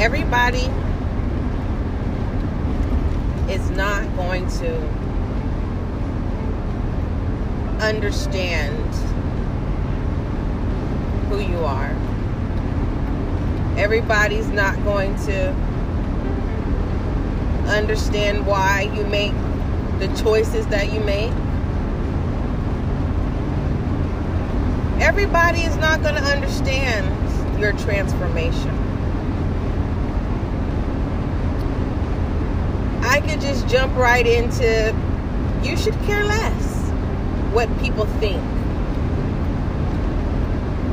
everybody is not going to understand who you are. Everybody's not going to understand why you make the choices that you make. Everybody is not going to understand your transformation. Could just jump right into you should care less what people think.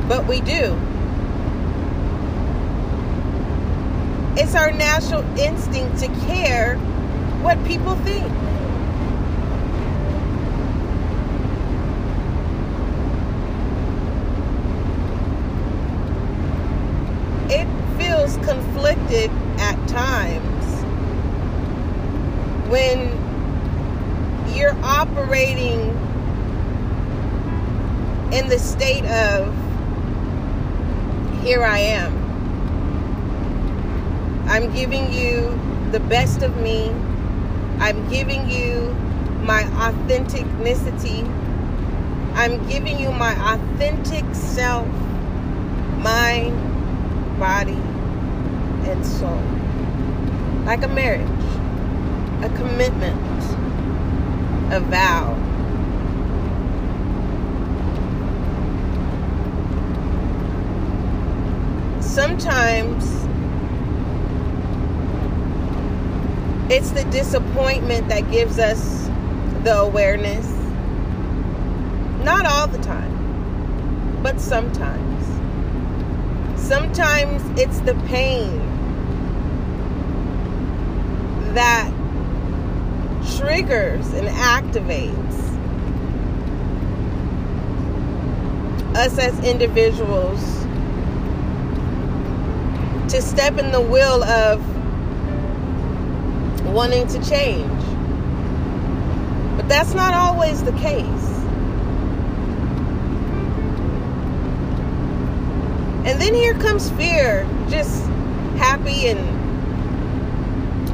But we do. It's our natural instinct to care what people think. It feels conflicted at times when you're operating in the state of here I am. I'm giving you the best of me. I'm giving you my authenticity. I'm giving you my authentic self, mind, body, and soul. Like a marriage, a commitment, a vow. Sometimes it's the disappointment that gives us the awareness. Not all the time, but sometimes. Sometimes it's the pain that triggers and activates us as individuals to step in the will of wanting to change. But that's not always the case. And then here comes fear, just happy and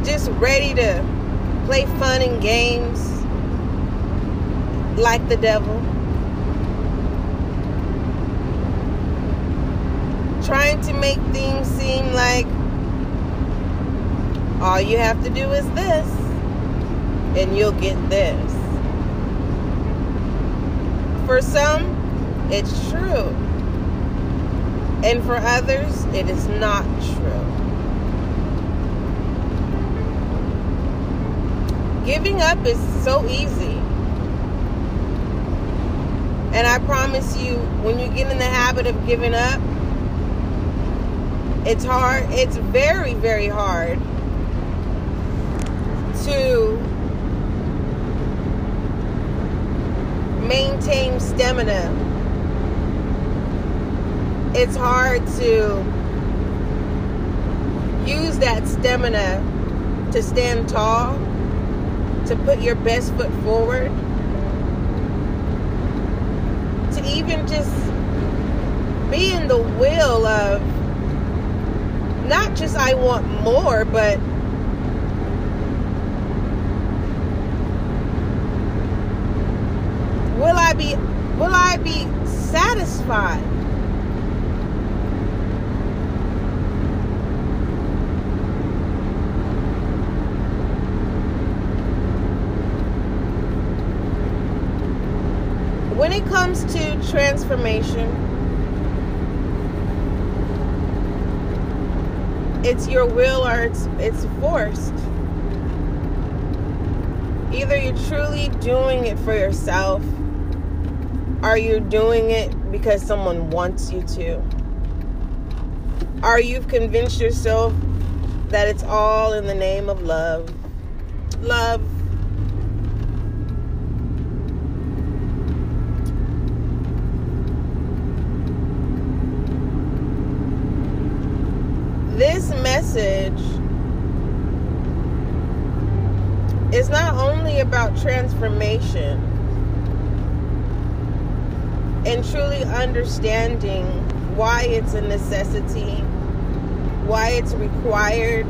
just ready to play fun and games like the devil. Trying to make things seem like all you have to do is this, and you'll get this. For some, it's true. And for others, it is not true. Giving up is so easy. And I promise you, when you get in the habit of giving up, it's hard. It's very, very hard to maintain stamina. It's hard to use that stamina to stand tall, to put your best foot forward, to even just be in the will of not just I want more, but will I be will I be satisfied? When it comes to transformation, it's your will or it's it's forced. Either you're truly doing it for yourself are you doing it because someone wants you to? Are you convinced yourself that it's all in the name of love? Love. This message is not only about transformation and truly understanding why it's a necessity why it's required.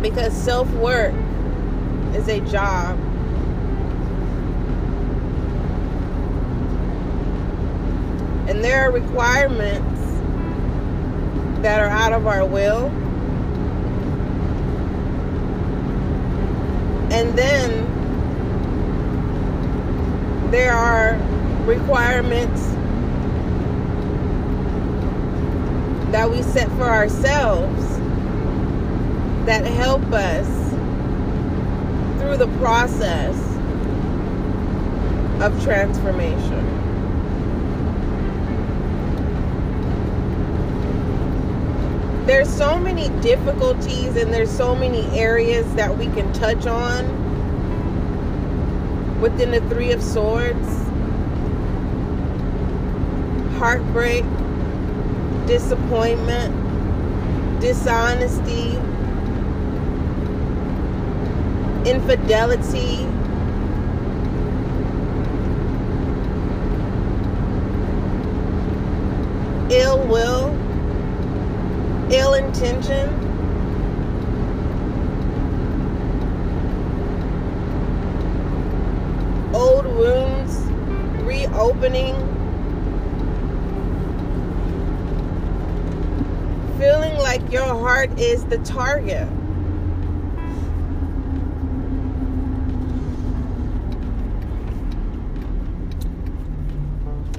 Because self work is a job. And there are requirements that are out of our will. And then there are requirements that we set for ourselves that help us through the process of transformation. There's so many difficulties and there's so many areas that we can touch on within the Three of Swords. Heartbreak, disappointment, dishonesty, infidelity. Ill will, ill intention, old wounds reopening, feeling like your heart is the target.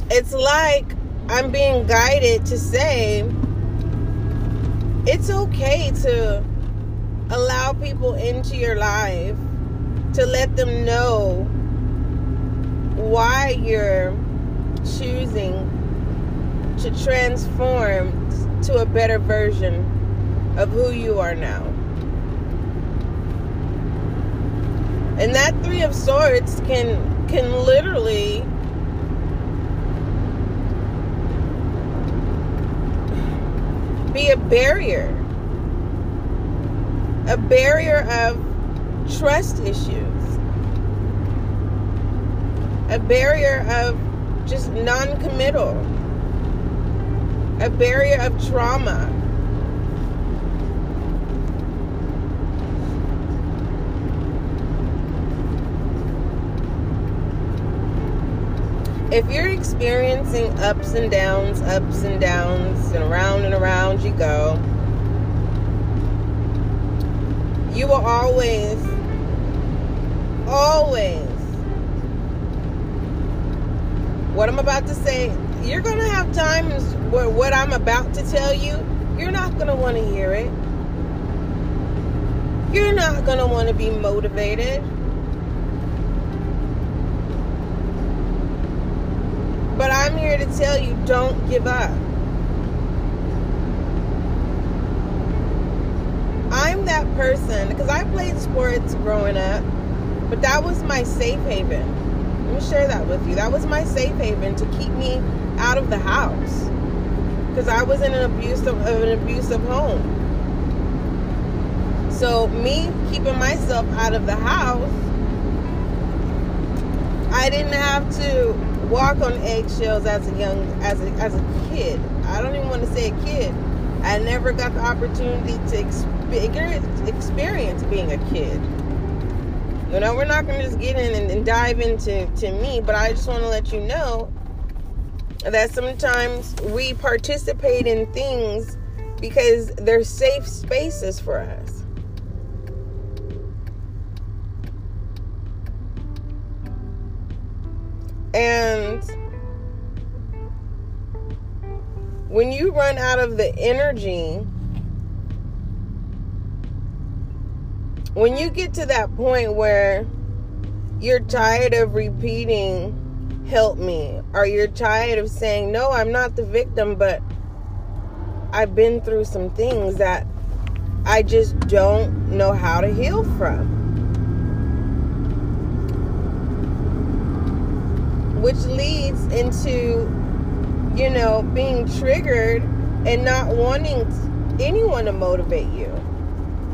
It's like I'm being guided to say it's okay to allow people into your life to let them know why you're choosing to transform to a better version of who you are now. And that 3 of swords can can literally be a barrier. A barrier of trust issues. A barrier of just non committal. A barrier of trauma. If you're experiencing ups and downs, ups and downs, and around and around you go, you will always, always, what I'm about to say, you're going to have times where what I'm about to tell you, you're not going to want to hear it. You're not going to want to be motivated. But I'm here to tell you don't give up. I'm that person because I played sports growing up, but that was my safe haven. Let me share that with you. That was my safe haven to keep me out of the house because I was in an abusive of an abusive home. So me keeping myself out of the house, I didn't have to walk on eggshells as a young as a, as a kid. I don't even want to say a kid. I never got the opportunity to experience, being a kid. You know, we're not going to just get in and, and dive into to me, but I just want to let you know that sometimes we participate in things because they're safe spaces for us. And when you run out of the energy, when you get to that point where you're tired of repeating, help me, or you're tired of saying, no, I'm not the victim, but I've been through some things that I just don't know how to heal from. Which leads into, you know, being triggered and not wanting anyone to motivate you.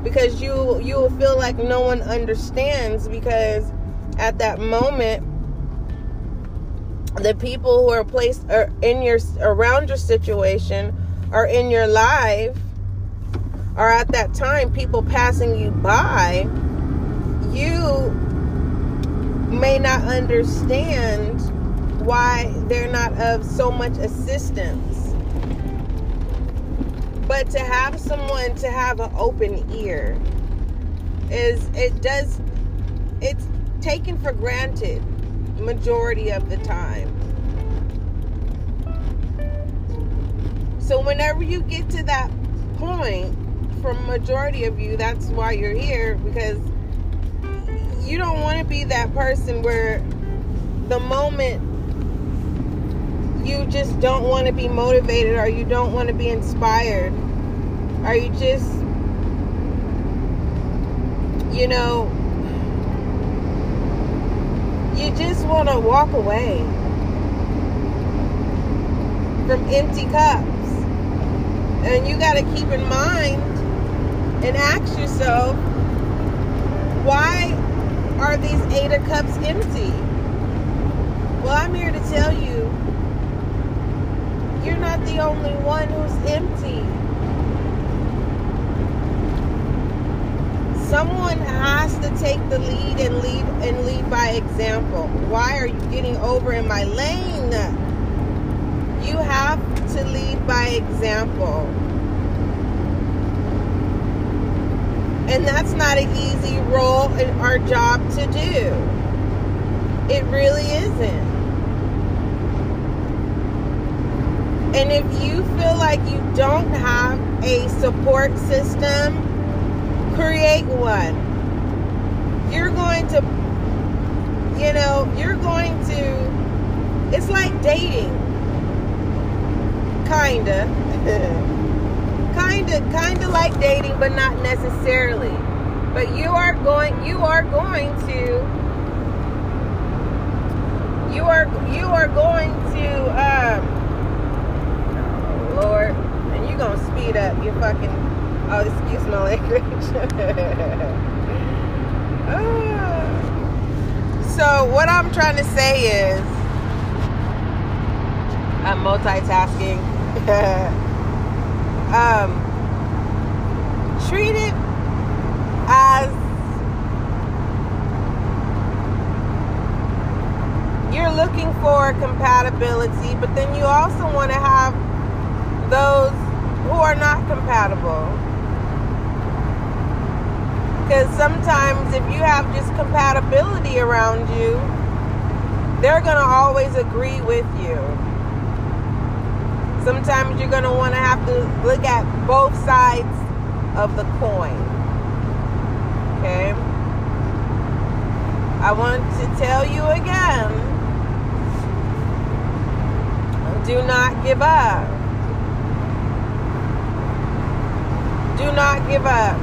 Because you you will feel like no one understands because at that moment the people who are placed are in your around your situation or in your life or at that time people passing you by you may not understand why they're not of so much assistance but to have someone to have an open ear is it does it's taken for granted majority of the time. So whenever you get to that point, from majority of you, that's why you're here because you don't want to be that person where the moment you just don't want to be motivated or you don't want to be inspired or you just you know you just want to walk away from empty cups. And you got to keep in mind and ask yourself, why are these eight of cups empty? Well, I'm here to tell you, you're not the only one who's empty. someone has to take the lead and lead and lead by example. Why are you getting over in my lane? You have to lead by example. And that's not an easy role in our job to do. It really isn't. And if you feel like you don't have a support system, create one. You're going to, you know, you're going to, it's like dating. Kinda. kinda, kinda like dating, but not necessarily. But you are going, you are going to, you are, you are going to, um, Lord, and you're going to speed up your fucking Oh, excuse my language. so what I'm trying to say is I'm multitasking. um, treat it as you're looking for compatibility, but then you also want to have those who are not compatible. Because sometimes if you have just compatibility around you, they're going to always agree with you. Sometimes you're going to want to have to look at both sides of the coin. Okay? I want to tell you again do not give up. Do not give up.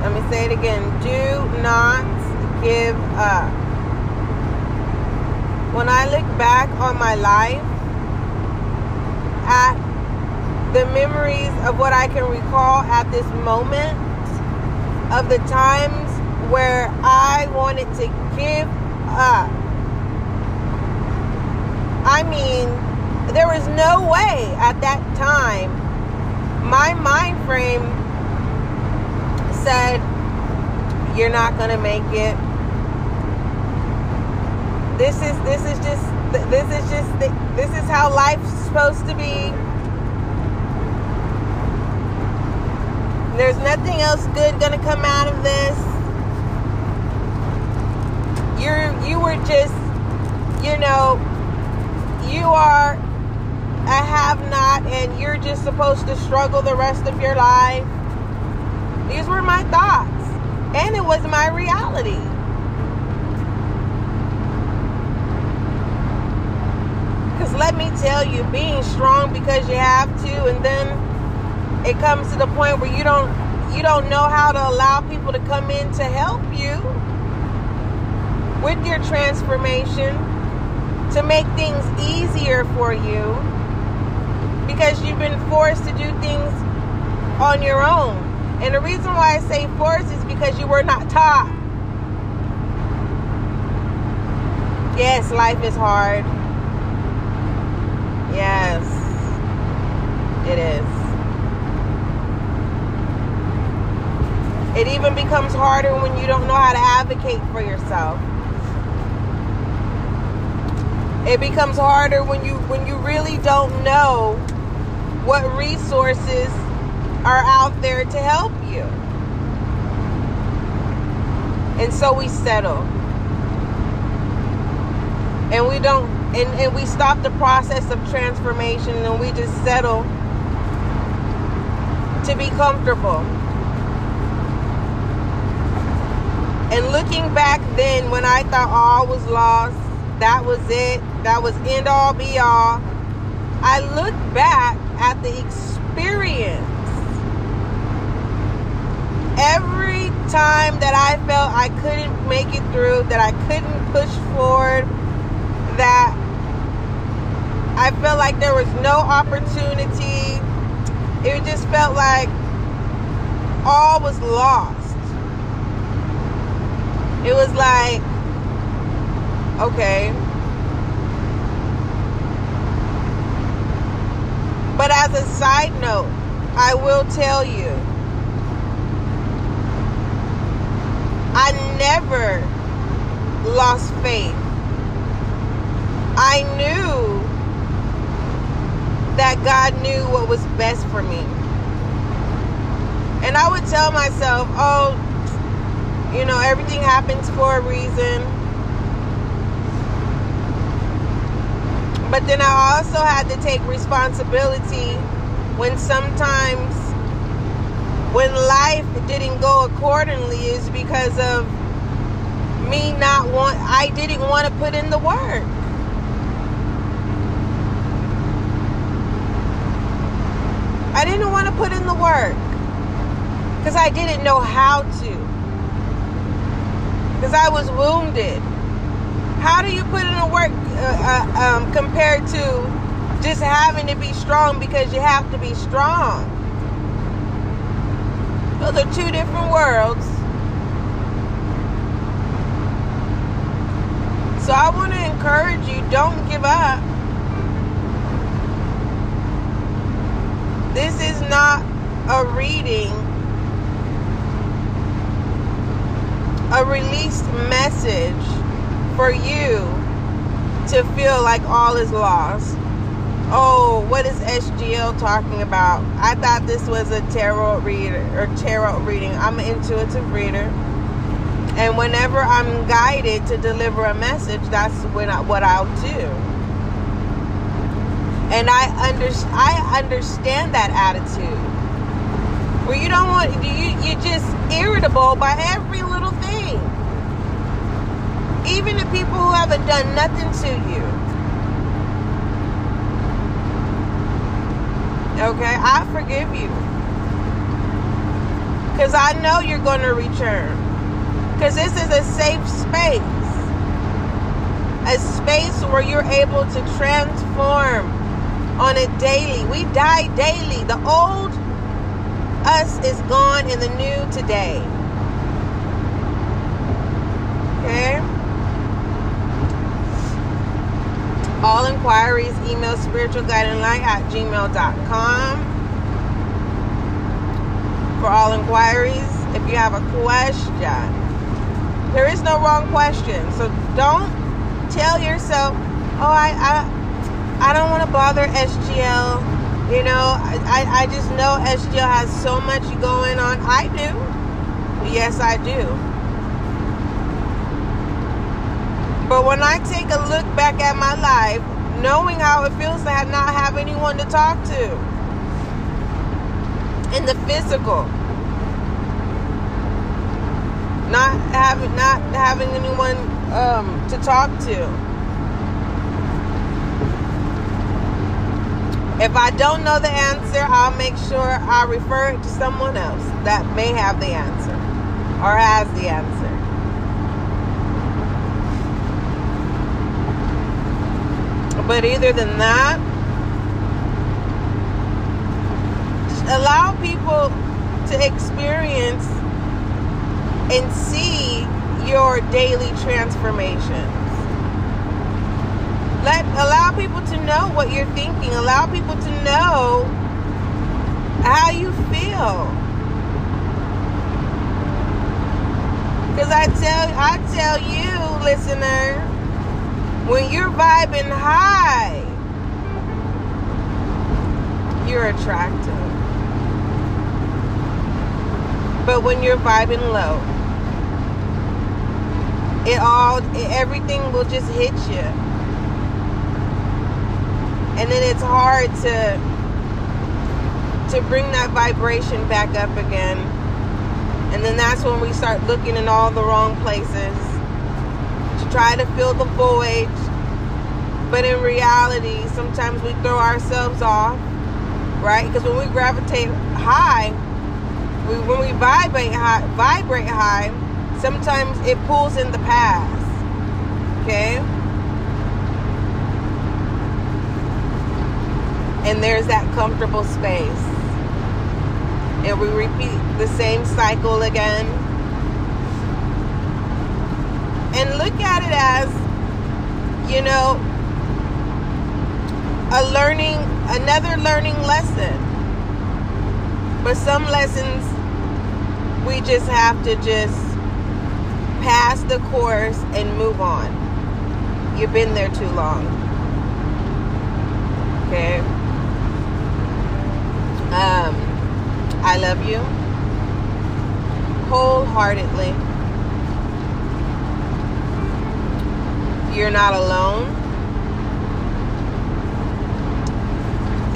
Let me say it again. Do not give up. When I look back on my life, at the memories of what I can recall at this moment, of the times where I wanted to give up. I mean, there was no way at that time my mind frame said, You're not gonna make it. This is this is just this is just this is how life's supposed to be. There's nothing else good gonna come out of this. You're you were just, you know, you are a have not and you're just supposed to struggle the rest of your life. These were my thoughts, and it was my reality. Because let me tell you, being strong because you have to, and then it comes to the point where you don't you don't know how to allow people to come in to help you with your transformation to make things easier for you because you've been forced to do things on your own and the reason why I say forced is because you were not taught. Yes, life is hard. Yes, it is. It even becomes harder when you don't know how to advocate for yourself. It becomes harder when you when you really don't know what resources are out there to help you. And so we settle. And we don't and, and we stop the process of transformation and we just settle to be comfortable. And looking back then when I thought all was lost, that was it, that was end all be all. I look back at the experience. Every time that I felt I couldn't make it through, that I couldn't push forward, that I felt like there was no opportunity. It just felt like all was lost. It was like, okay. But as a side note, I will tell you, I never lost faith. I knew that God knew what was best for me. And I would tell myself, oh, you know, everything happens for a reason. But then I also had to take responsibility when sometimes when life didn't go accordingly is because of me not want I didn't want to put in the work. I didn't want to put in the work because I didn't know how to. Because I was wounded. How do you put in the work uh, uh, um, compared to just having to be strong because you have to be strong? Those are two different worlds. So I want to encourage you don't give up. This is not a reading, a released message for you to feel like all is lost. Oh, what is SGL talking about? I thought this was a tarot reader or tarot reading. I'm an intuitive reader. And whenever I'm guided to deliver a message, that's when I, what I'll do and I under I understand that attitude where you don't want you you're just irritable by every little thing, even the people who haven't done nothing to you. Okay, I forgive you because I know you're going to return because this is a safe space a space where you're able to transform on a daily. We die daily. The old us is gone and the new today. Okay? All inquiries, email spiritualguidinglight at gmail.com. For all inquiries, if you have a question, there is no wrong question. So don't tell yourself, oh, I, I I don't want to bother SGL. You know, I, I just know SGL has so much going on. I do. Yes, I do. But when I take a look back at my life, knowing how it feels to have not have anyone to talk to in the physical, not having not having anyone um, to talk to If I don't know the answer, I'll make sure I refer it to someone else that may have the answer or has the answer. But either than that, allow people to experience and see your daily transformations. Let allow people to know what you're thinking. Allow people to know how you feel. Cause I tell I tell you, listener, when you're vibing high, you're attractive. But when you're vibing low, it all everything will just hit you. And then it's hard to to bring that vibration back up again. And then that's when we start looking in all the wrong places try to fill the void. But in reality, sometimes we throw ourselves off, right? Because when we gravitate high, we, when we vibrate high, vibrate high, sometimes it pulls in the past. Okay? And there's that comfortable space. And we repeat the same cycle again. And look at it as, you know, a learning, another learning lesson. But some lessons we just have to just pass the course and move on. You've been there too long. Okay? Um, I love you wholeheartedly. You're not alone.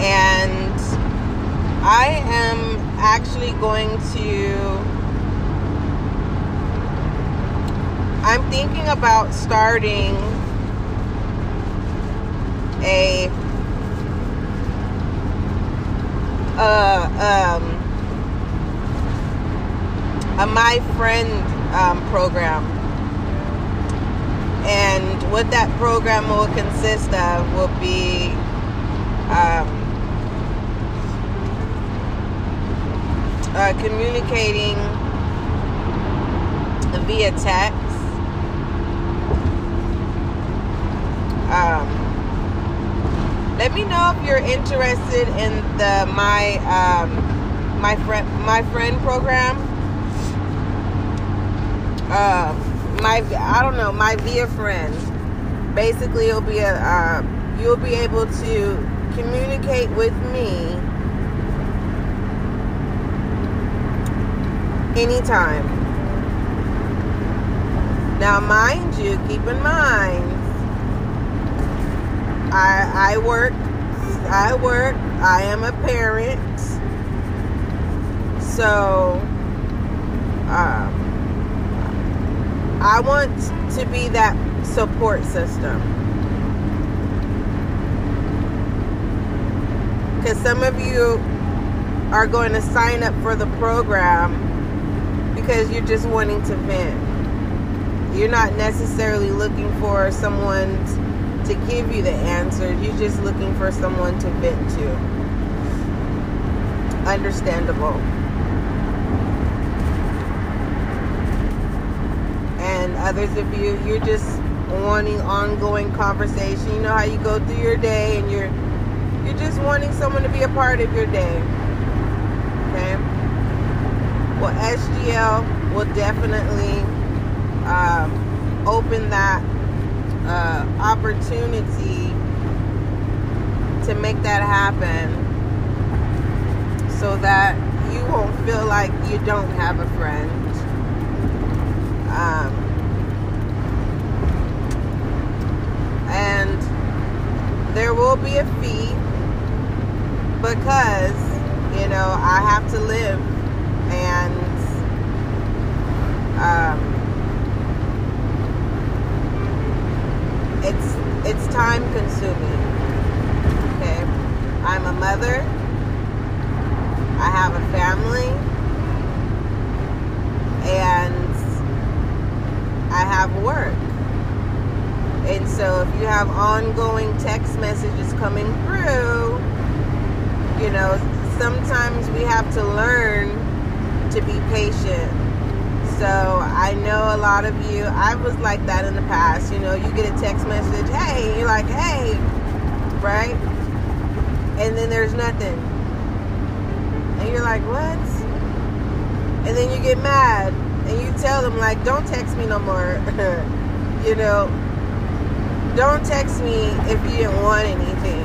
And I am actually going to I'm thinking about starting a uh, um, a my friend um, program, and what that program will consist of will be um, uh, communicating via text Um, let me know if you're interested in the my um, my friend my friend program. Uh, my I don't know my via friend. Basically, it'll be a uh, you'll be able to communicate with me anytime. Now, mind you, keep in mind I I work. I work. I am a parent. So um, I want to be that support system. Because some of you are going to sign up for the program because you're just wanting to vent. You're not necessarily looking for someone to give you the answers. You're just looking for someone to vent to. Understandable. And others of you, you're just wanting ongoing conversation. You know how you go through your day and you're you're just wanting someone to be a part of your day. Okay? Well, SGL will definitely um, open that uh, opportunity to make that happen so that you won't feel like you don't have a friend. Um, and there will be a fee because, you know, I have to live and um, it's it's time consuming. Okay? I'm a mother. I have a family. And I have work. And so if you have ongoing text messages coming through, you know, sometimes we have to learn to be patient. So I know a lot of you, I was like that in the past. You know, you get a text message, hey, you're like, hey, right? And then there's nothing. And you're like, what? And then you get mad and you tell them, like, don't text me no more. you know, don't text me if you didn't want anything.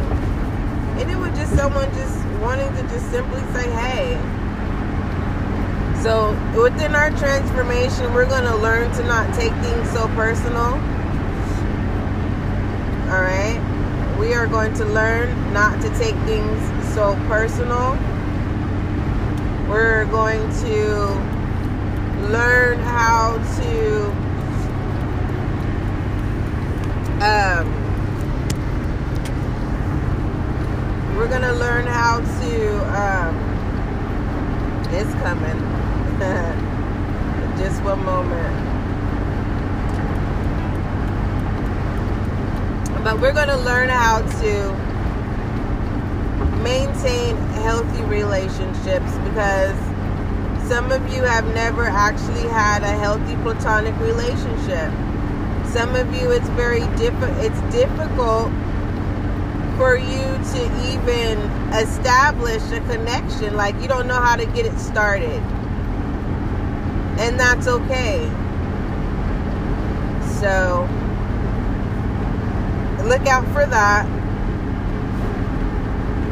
And it was just someone just wanting to just simply say, hey. So within our transformation, we're going to learn to not take things so personal. All right? We are going to learn not to take things so personal. We're going to learn how to um, we're gonna learn how to um, it's coming. Just one moment. But we're gonna learn how to maintain healthy relationships because some of you have never actually had a healthy platonic relationship some of you it's very difficult it's difficult for you to even establish a connection. Like you don't know how to get it started. And that's okay. So look out for that.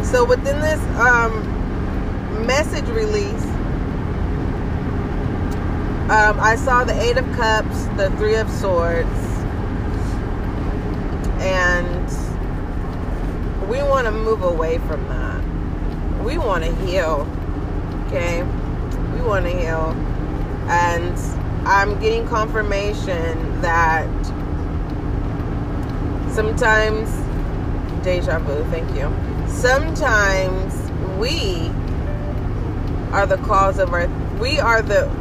So within this um, message release um, I saw the Eight of Cups, the Three of Swords, and we want to move away from that. We want to heal, okay? We want to heal. And I'm getting confirmation that sometimes, deja vu, thank you. Sometimes we are the cause of our, we are the,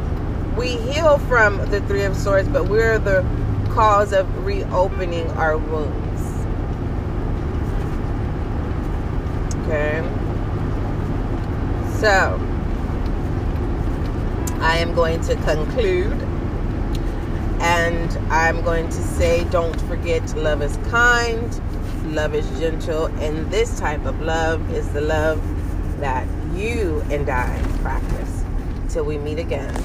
we heal from the Three of Swords, but we're the cause of reopening our wounds. Okay. So, I am going to conclude and I'm going to say don't forget love is kind, love is gentle, and this type of love is the love that you and I practice. Till we meet again.